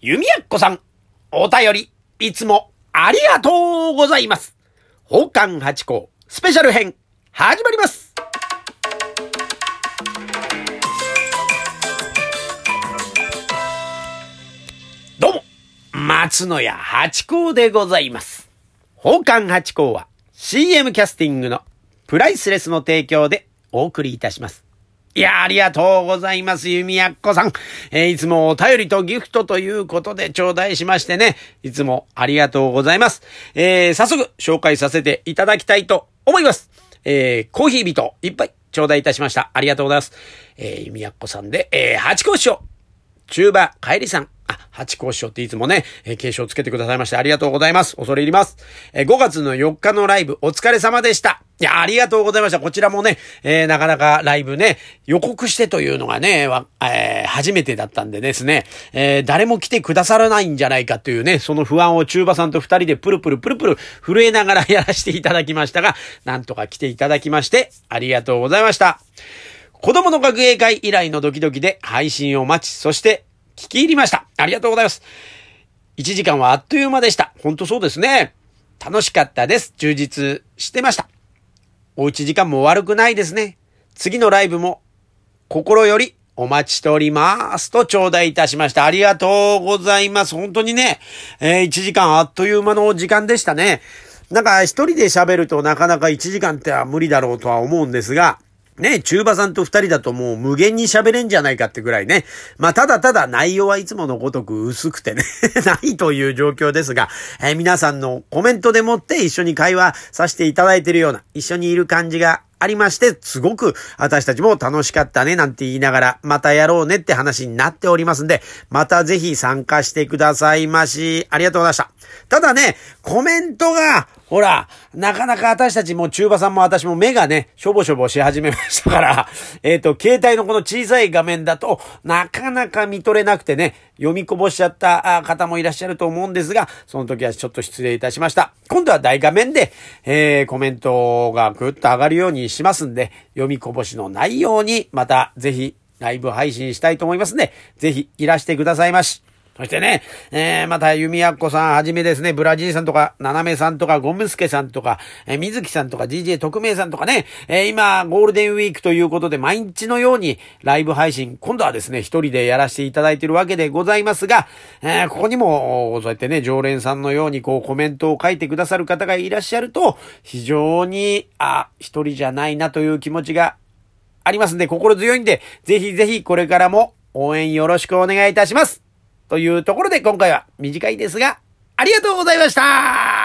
弓矢子さん、お便り、いつもありがとうございます。宝冠八甲スペシャル編、始まりますどうも、松野屋八甲でございます。宝冠八甲は CM キャスティングのプライスレスの提供でお送りいたします。いや、ありがとうございます、弓矢子さん。えー、いつもお便りとギフトということで頂戴しましてね、いつもありがとうございます。えー、早速紹介させていただきたいと思います。えー、コーヒー人いっぱい頂戴いたしました。ありがとうございます。えー、弓矢子さんで、えー、八甲師匠、中馬帰りさん、八甲師匠っていつもね、えー、継承つけてくださいましてありがとうございます。恐れ入ります。えー、5月の4日のライブお疲れ様でした。いや、ありがとうございました。こちらもね、えー、なかなかライブね、予告してというのがね、えー、初めてだったんでですね、えー、誰も来てくださらないんじゃないかというね、その不安を中馬さんと二人でプルプルプルプル震えながらやらせていただきましたが、なんとか来ていただきまして、ありがとうございました。子供の学芸会以来のドキドキで配信を待ち、そして聞き入りました。ありがとうございます。1時間はあっという間でした。ほんとそうですね。楽しかったです。充実してました。おうち時間も悪くないですね。次のライブも心よりお待ちしておりますと頂戴いたしました。ありがとうございます。本当にね、えー、1時間あっという間の時間でしたね。なんか一人で喋るとなかなか1時間っては無理だろうとは思うんですが、ね、中馬さんと二人だともう無限に喋れんじゃないかってぐらいね。まあ、ただただ内容はいつものごとく薄くてね ないという状況ですが、えー、皆さんのコメントでもって一緒に会話させていただいているような、一緒にいる感じがありまして、すごく私たちも楽しかったねなんて言いながら、またやろうねって話になっておりますんで、またぜひ参加してくださいまし。ありがとうございました。ただね、コメントが、ほら、なかなか私たちも中馬さんも私も目がね、しょぼしょぼし始めましたから、えっ、ー、と、携帯のこの小さい画面だと、なかなか見取れなくてね、読みこぼしちゃった方もいらっしゃると思うんですが、その時はちょっと失礼いたしました。今度は大画面で、えー、コメントがぐっと上がるようにしますんで、読みこぼしのないように、またぜひライブ配信したいと思いますんで、ぜひいらしてくださいまし。そしてね、えー、また、弓矢子さんはじめですね、ブラジーさんとか、ななめさんとか、ゴムスケさんとか、えー、水木さんとか、DJ 特命さんとかね、えー、今、ゴールデンウィークということで、毎日のようにライブ配信、今度はですね、一人でやらせていただいているわけでございますが、えー、ここにも、そうやってね、常連さんのようにこう、コメントを書いてくださる方がいらっしゃると、非常に、あ、一人じゃないなという気持ちがありますんで、心強いんで、ぜひぜひこれからも応援よろしくお願いいたします。というところで今回は短いですが、ありがとうございました。